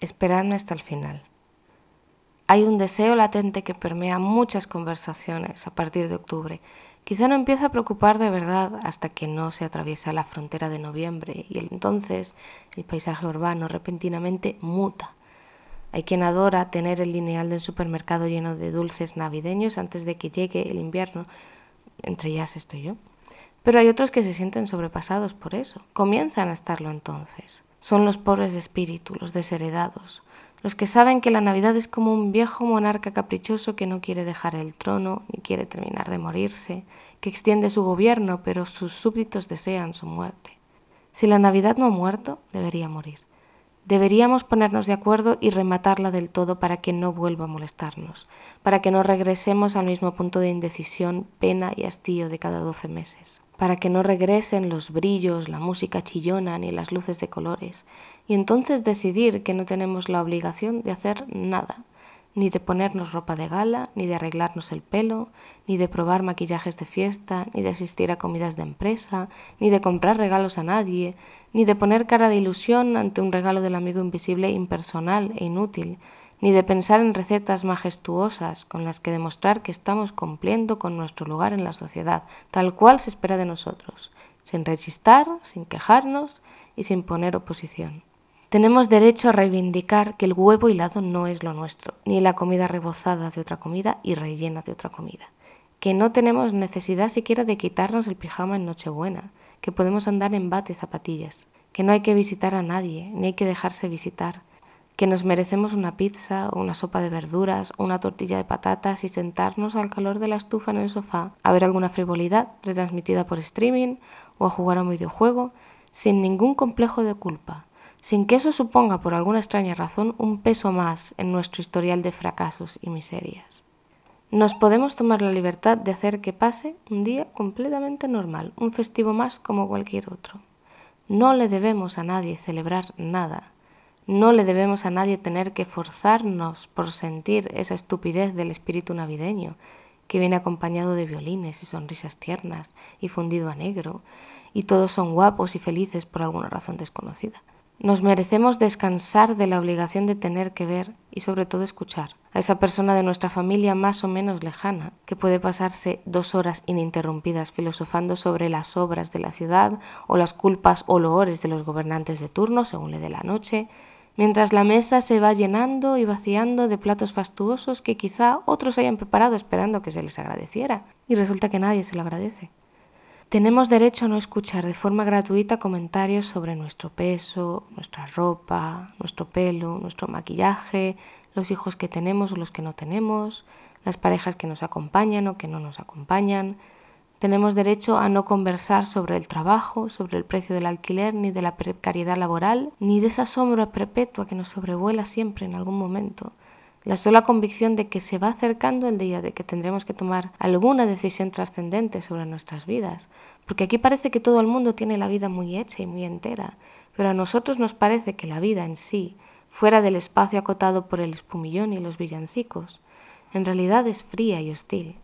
Esperadme hasta el final. Hay un deseo latente que permea muchas conversaciones a partir de octubre. Quizá no empiece a preocupar de verdad hasta que no se atraviesa la frontera de noviembre y entonces el paisaje urbano repentinamente muta. Hay quien adora tener el lineal del supermercado lleno de dulces navideños antes de que llegue el invierno. Entre ellas estoy yo. Pero hay otros que se sienten sobrepasados por eso. Comienzan a estarlo entonces. Son los pobres de espíritu, los desheredados, los que saben que la Navidad es como un viejo monarca caprichoso que no quiere dejar el trono ni quiere terminar de morirse, que extiende su gobierno, pero sus súbditos desean su muerte. Si la Navidad no ha muerto, debería morir. Deberíamos ponernos de acuerdo y rematarla del todo para que no vuelva a molestarnos, para que no regresemos al mismo punto de indecisión, pena y hastío de cada doce meses para que no regresen los brillos, la música chillona ni las luces de colores, y entonces decidir que no tenemos la obligación de hacer nada, ni de ponernos ropa de gala, ni de arreglarnos el pelo, ni de probar maquillajes de fiesta, ni de asistir a comidas de empresa, ni de comprar regalos a nadie, ni de poner cara de ilusión ante un regalo del amigo invisible impersonal e inútil, ni de pensar en recetas majestuosas con las que demostrar que estamos cumpliendo con nuestro lugar en la sociedad, tal cual se espera de nosotros, sin rechistar, sin quejarnos y sin poner oposición. Tenemos derecho a reivindicar que el huevo hilado no es lo nuestro, ni la comida rebozada de otra comida y rellena de otra comida, que no tenemos necesidad siquiera de quitarnos el pijama en Nochebuena, que podemos andar en bate zapatillas, que no hay que visitar a nadie, ni hay que dejarse visitar, que nos merecemos una pizza o una sopa de verduras o una tortilla de patatas y sentarnos al calor de la estufa en el sofá a ver alguna frivolidad retransmitida por streaming o a jugar a un videojuego sin ningún complejo de culpa, sin que eso suponga por alguna extraña razón un peso más en nuestro historial de fracasos y miserias. Nos podemos tomar la libertad de hacer que pase un día completamente normal, un festivo más como cualquier otro. No le debemos a nadie celebrar nada, no le debemos a nadie tener que forzarnos por sentir esa estupidez del espíritu navideño, que viene acompañado de violines y sonrisas tiernas y fundido a negro, y todos son guapos y felices por alguna razón desconocida. Nos merecemos descansar de la obligación de tener que ver y sobre todo escuchar a esa persona de nuestra familia más o menos lejana, que puede pasarse dos horas ininterrumpidas filosofando sobre las obras de la ciudad o las culpas o loores de los gobernantes de turno según le dé la noche, mientras la mesa se va llenando y vaciando de platos fastuosos que quizá otros hayan preparado esperando que se les agradeciera, y resulta que nadie se lo agradece. Tenemos derecho a no escuchar de forma gratuita comentarios sobre nuestro peso, nuestra ropa, nuestro pelo, nuestro maquillaje, los hijos que tenemos o los que no tenemos, las parejas que nos acompañan o que no nos acompañan, tenemos derecho a no conversar sobre el trabajo, sobre el precio del alquiler, ni de la precariedad laboral, ni de esa sombra perpetua que nos sobrevuela siempre en algún momento. La sola convicción de que se va acercando el día de que tendremos que tomar alguna decisión trascendente sobre nuestras vidas, porque aquí parece que todo el mundo tiene la vida muy hecha y muy entera, pero a nosotros nos parece que la vida en sí, fuera del espacio acotado por el espumillón y los villancicos, en realidad es fría y hostil.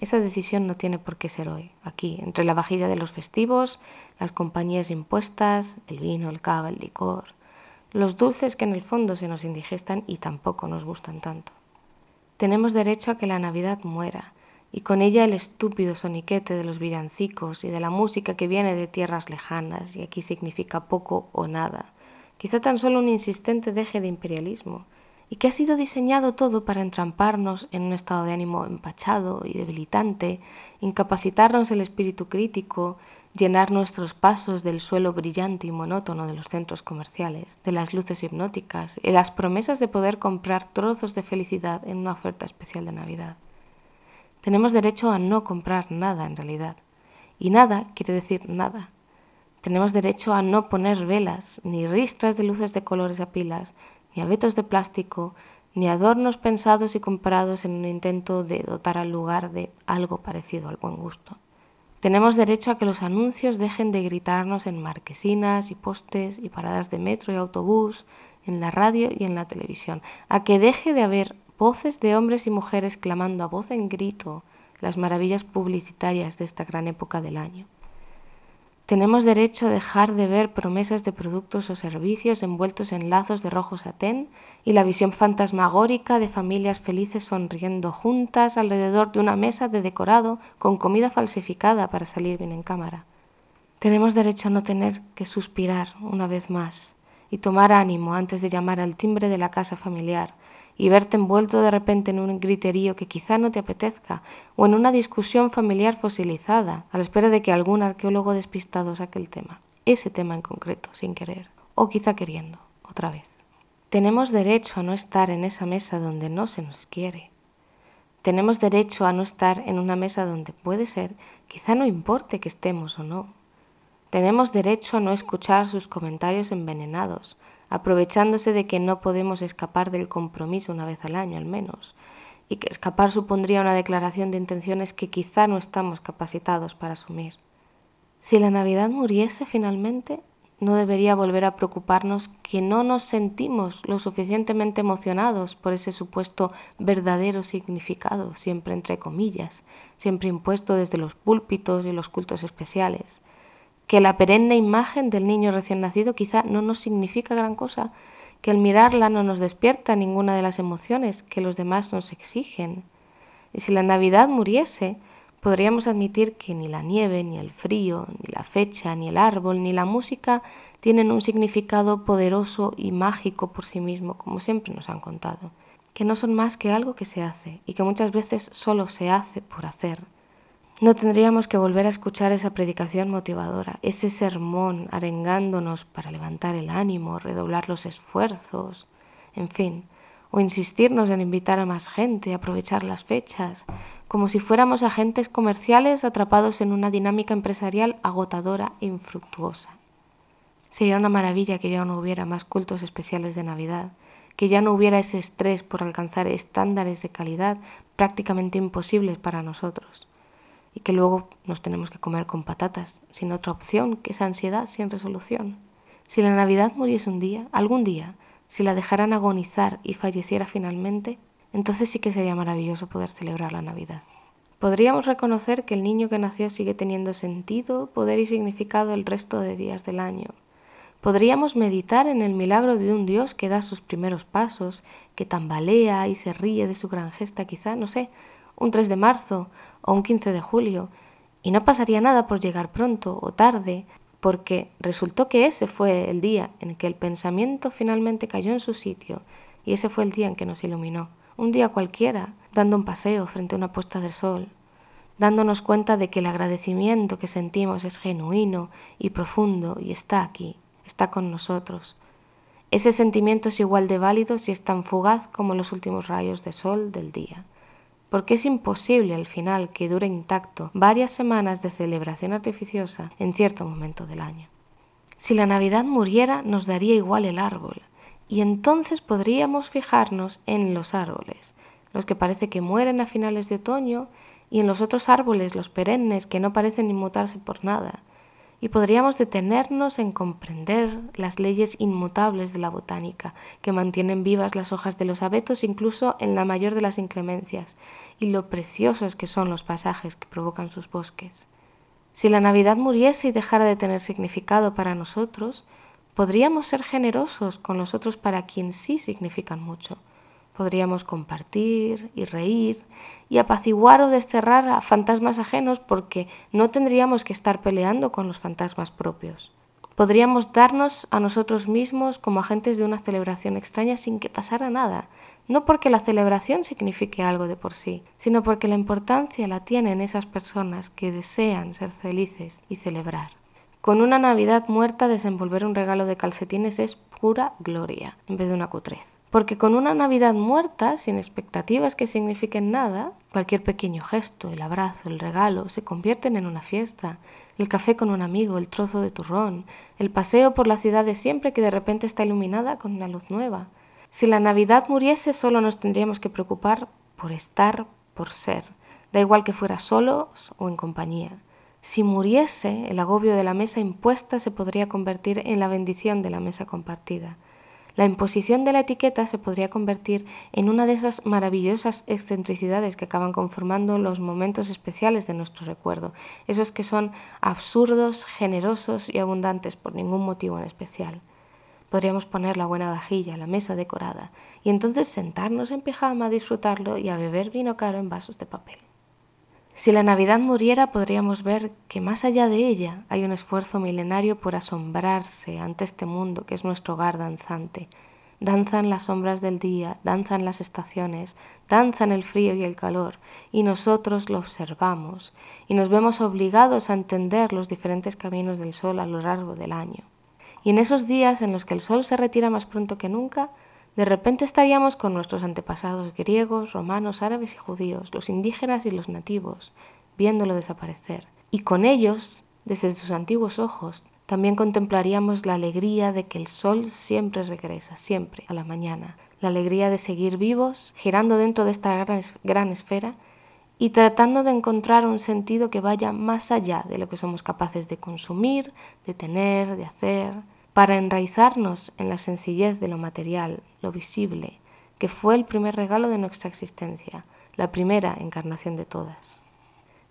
Esa decisión no tiene por qué ser hoy, aquí, entre la vajilla de los festivos, las compañías impuestas, el vino, el cava, el licor, los dulces que en el fondo se nos indigestan y tampoco nos gustan tanto. Tenemos derecho a que la Navidad muera, y con ella el estúpido soniquete de los villancicos y de la música que viene de tierras lejanas y aquí significa poco o nada, quizá tan solo un insistente deje de imperialismo, y que ha sido diseñado todo para entramparnos en un estado de ánimo empachado y debilitante, incapacitarnos el espíritu crítico, llenar nuestros pasos del suelo brillante y monótono de los centros comerciales, de las luces hipnóticas y las promesas de poder comprar trozos de felicidad en una oferta especial de Navidad. Tenemos derecho a no comprar nada en realidad. Y nada quiere decir nada. Tenemos derecho a no poner velas, ni ristras de luces de colores a pilas, ni abetos de plástico, ni adornos pensados y comprados en un intento de dotar al lugar de algo parecido al buen gusto. Tenemos derecho a que los anuncios dejen de gritarnos en marquesinas y postes y paradas de metro y autobús, en la radio y en la televisión, a que deje de haber voces de hombres y mujeres clamando a voz en grito las maravillas publicitarias de esta gran época del año. Tenemos derecho a dejar de ver promesas de productos o servicios envueltos en lazos de rojo satén y la visión fantasmagórica de familias felices sonriendo juntas alrededor de una mesa de decorado con comida falsificada para salir bien en cámara. Tenemos derecho a no tener que suspirar una vez más y tomar ánimo antes de llamar al timbre de la casa familiar y verte envuelto de repente en un griterío que quizá no te apetezca, o en una discusión familiar fosilizada, a la espera de que algún arqueólogo despistado saque el tema, ese tema en concreto, sin querer, o quizá queriendo, otra vez. Tenemos derecho a no estar en esa mesa donde no se nos quiere. Tenemos derecho a no estar en una mesa donde puede ser, quizá no importe que estemos o no. Tenemos derecho a no escuchar sus comentarios envenenados, aprovechándose de que no podemos escapar del compromiso una vez al año al menos, y que escapar supondría una declaración de intenciones que quizá no estamos capacitados para asumir. Si la Navidad muriese finalmente, no debería volver a preocuparnos que no nos sentimos lo suficientemente emocionados por ese supuesto verdadero significado, siempre entre comillas, siempre impuesto desde los púlpitos y los cultos especiales, que la perenne imagen del niño recién nacido quizá no nos significa gran cosa, que al mirarla no nos despierta ninguna de las emociones que los demás nos exigen. Y si la Navidad muriese, podríamos admitir que ni la nieve, ni el frío, ni la fecha, ni el árbol, ni la música tienen un significado poderoso y mágico por sí mismo, como siempre nos han contado, que no son más que algo que se hace y que muchas veces solo se hace por hacer no tendríamos que volver a escuchar esa predicación motivadora, ese sermón arengándonos para levantar el ánimo, redoblar los esfuerzos, en fin, o insistirnos en invitar a más gente, aprovechar las fechas, como si fuéramos agentes comerciales atrapados en una dinámica empresarial agotadora e infructuosa. Sería una maravilla que ya no hubiera más cultos especiales de Navidad, que ya no hubiera ese estrés por alcanzar estándares de calidad prácticamente imposibles para nosotros y que luego nos tenemos que comer con patatas, sin otra opción que esa ansiedad sin resolución. Si la Navidad muriese un día, algún día, si la dejaran agonizar y falleciera finalmente, entonces sí que sería maravilloso poder celebrar la Navidad. Podríamos reconocer que el niño que nació sigue teniendo sentido, poder y significado el resto de días del año. Podríamos meditar en el milagro de un Dios que da sus primeros pasos, que tambalea y se ríe de su gran gesta, quizá, no sé, un 3 de marzo o un 15 de julio, y no pasaría nada por llegar pronto o tarde, porque resultó que ese fue el día en que el pensamiento finalmente cayó en su sitio, y ese fue el día en que nos iluminó, un día cualquiera, dando un paseo frente a una puesta de sol, dándonos cuenta de que el agradecimiento que sentimos es genuino y profundo y está aquí, está con nosotros. Ese sentimiento es igual de válido si es tan fugaz como los últimos rayos de sol del día porque es imposible al final que dure intacto varias semanas de celebración artificiosa en cierto momento del año. Si la Navidad muriera, nos daría igual el árbol, y entonces podríamos fijarnos en los árboles, los que parece que mueren a finales de otoño, y en los otros árboles, los perennes, que no parecen inmutarse por nada, y podríamos detenernos en comprender las leyes inmutables de la botánica, que mantienen vivas las hojas de los abetos incluso en la mayor de las inclemencias, y lo preciosos que son los pasajes que provocan sus bosques. Si la Navidad muriese y dejara de tener significado para nosotros, podríamos ser generosos con los otros para quien sí significan mucho, Podríamos compartir y reír y apaciguar o desterrar a fantasmas ajenos porque no tendríamos que estar peleando con los fantasmas propios. Podríamos darnos a nosotros mismos como agentes de una celebración extraña sin que pasara nada, no porque la celebración signifique algo de por sí, sino porque la importancia la tienen esas personas que desean ser felices y celebrar. Con una Navidad muerta desenvolver un regalo de calcetines es pura gloria, en vez de una cutrez. Porque con una Navidad muerta, sin expectativas que signifiquen nada, cualquier pequeño gesto, el abrazo, el regalo, se convierten en una fiesta. El café con un amigo, el trozo de turrón, el paseo por la ciudad de siempre que de repente está iluminada con una luz nueva. Si la Navidad muriese, solo nos tendríamos que preocupar por estar, por ser. Da igual que fuera solos o en compañía. Si muriese, el agobio de la mesa impuesta se podría convertir en la bendición de la mesa compartida. La imposición de la etiqueta se podría convertir en una de esas maravillosas excentricidades que acaban conformando los momentos especiales de nuestro recuerdo, esos que son absurdos, generosos y abundantes por ningún motivo en especial. Podríamos poner la buena vajilla, la mesa decorada, y entonces sentarnos en pijama a disfrutarlo y a beber vino caro en vasos de papel. Si la Navidad muriera, podríamos ver que más allá de ella hay un esfuerzo milenario por asombrarse ante este mundo que es nuestro hogar danzante. Danzan las sombras del día, danzan las estaciones, danzan el frío y el calor, y nosotros lo observamos, y nos vemos obligados a entender los diferentes caminos del sol a lo largo del año. Y en esos días en los que el sol se retira más pronto que nunca, de repente estaríamos con nuestros antepasados griegos, romanos, árabes y judíos, los indígenas y los nativos, viéndolo desaparecer. Y con ellos, desde sus antiguos ojos, también contemplaríamos la alegría de que el sol siempre regresa, siempre, a la mañana, la alegría de seguir vivos, girando dentro de esta gran, gran esfera y tratando de encontrar un sentido que vaya más allá de lo que somos capaces de consumir, de tener, de hacer, para enraizarnos en la sencillez de lo material, lo visible, que fue el primer regalo de nuestra existencia, la primera encarnación de todas.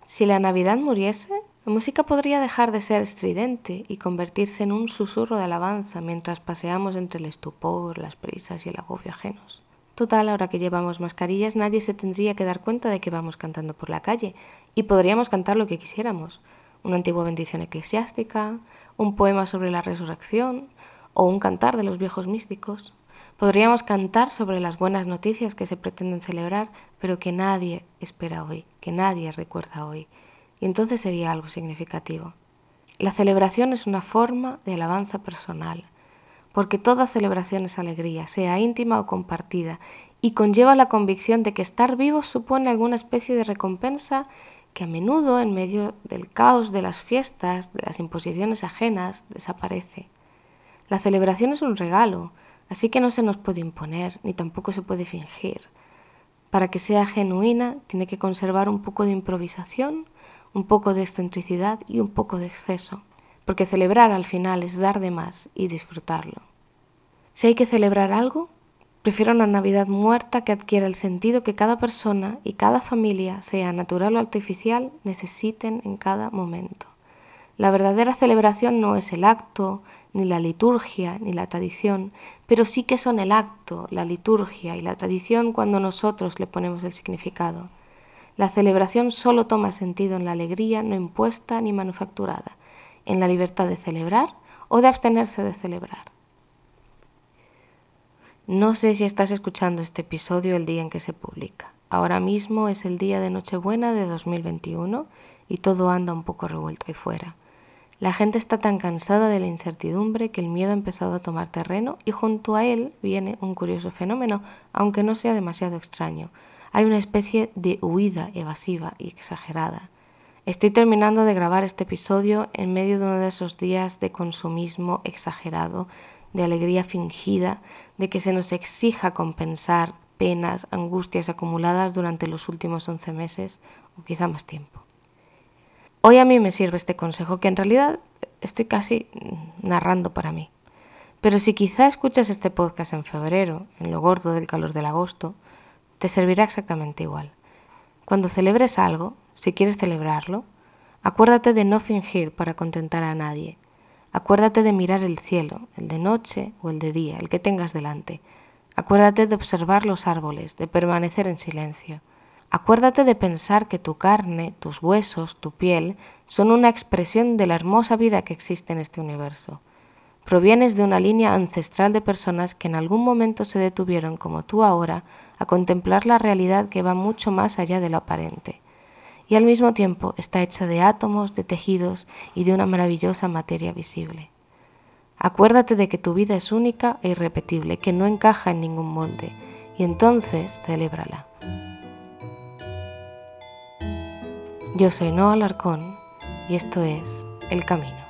Si la Navidad muriese, la música podría dejar de ser estridente y convertirse en un susurro de alabanza mientras paseamos entre el estupor, las prisas y el agobio ajenos. Total, ahora que llevamos mascarillas, nadie se tendría que dar cuenta de que vamos cantando por la calle y podríamos cantar lo que quisiéramos. Una antigua bendición eclesiástica, un poema sobre la resurrección o un cantar de los viejos místicos. Podríamos cantar sobre las buenas noticias que se pretenden celebrar, pero que nadie espera hoy, que nadie recuerda hoy. Y entonces sería algo significativo. La celebración es una forma de alabanza personal, porque toda celebración es alegría, sea íntima o compartida, y conlleva la convicción de que estar vivos supone alguna especie de recompensa que a menudo en medio del caos de las fiestas, de las imposiciones ajenas, desaparece. La celebración es un regalo, así que no se nos puede imponer, ni tampoco se puede fingir. Para que sea genuina, tiene que conservar un poco de improvisación, un poco de excentricidad y un poco de exceso, porque celebrar al final es dar de más y disfrutarlo. Si hay que celebrar algo, Prefiero una Navidad muerta que adquiera el sentido que cada persona y cada familia, sea natural o artificial, necesiten en cada momento. La verdadera celebración no es el acto, ni la liturgia, ni la tradición, pero sí que son el acto, la liturgia y la tradición cuando nosotros le ponemos el significado. La celebración solo toma sentido en la alegría no impuesta ni manufacturada, en la libertad de celebrar o de abstenerse de celebrar. No sé si estás escuchando este episodio el día en que se publica. Ahora mismo es el día de Nochebuena de 2021 y todo anda un poco revuelto ahí fuera. La gente está tan cansada de la incertidumbre que el miedo ha empezado a tomar terreno y junto a él viene un curioso fenómeno, aunque no sea demasiado extraño. Hay una especie de huida evasiva y exagerada. Estoy terminando de grabar este episodio en medio de uno de esos días de consumismo exagerado, de alegría fingida, de que se nos exija compensar penas, angustias acumuladas durante los últimos once meses o quizá más tiempo. Hoy a mí me sirve este consejo que en realidad estoy casi narrando para mí. Pero si quizá escuchas este podcast en febrero, en lo gordo del calor del agosto, te servirá exactamente igual. Cuando celebres algo, si quieres celebrarlo, acuérdate de no fingir para contentar a nadie, Acuérdate de mirar el cielo, el de noche o el de día, el que tengas delante. Acuérdate de observar los árboles, de permanecer en silencio. Acuérdate de pensar que tu carne, tus huesos, tu piel son una expresión de la hermosa vida que existe en este universo. Provienes de una línea ancestral de personas que en algún momento se detuvieron, como tú ahora, a contemplar la realidad que va mucho más allá de lo aparente y al mismo tiempo está hecha de átomos, de tejidos y de una maravillosa materia visible. Acuérdate de que tu vida es única e irrepetible, que no encaja en ningún molde, y entonces celébrala. Yo soy Noah Alarcón y esto es El Camino.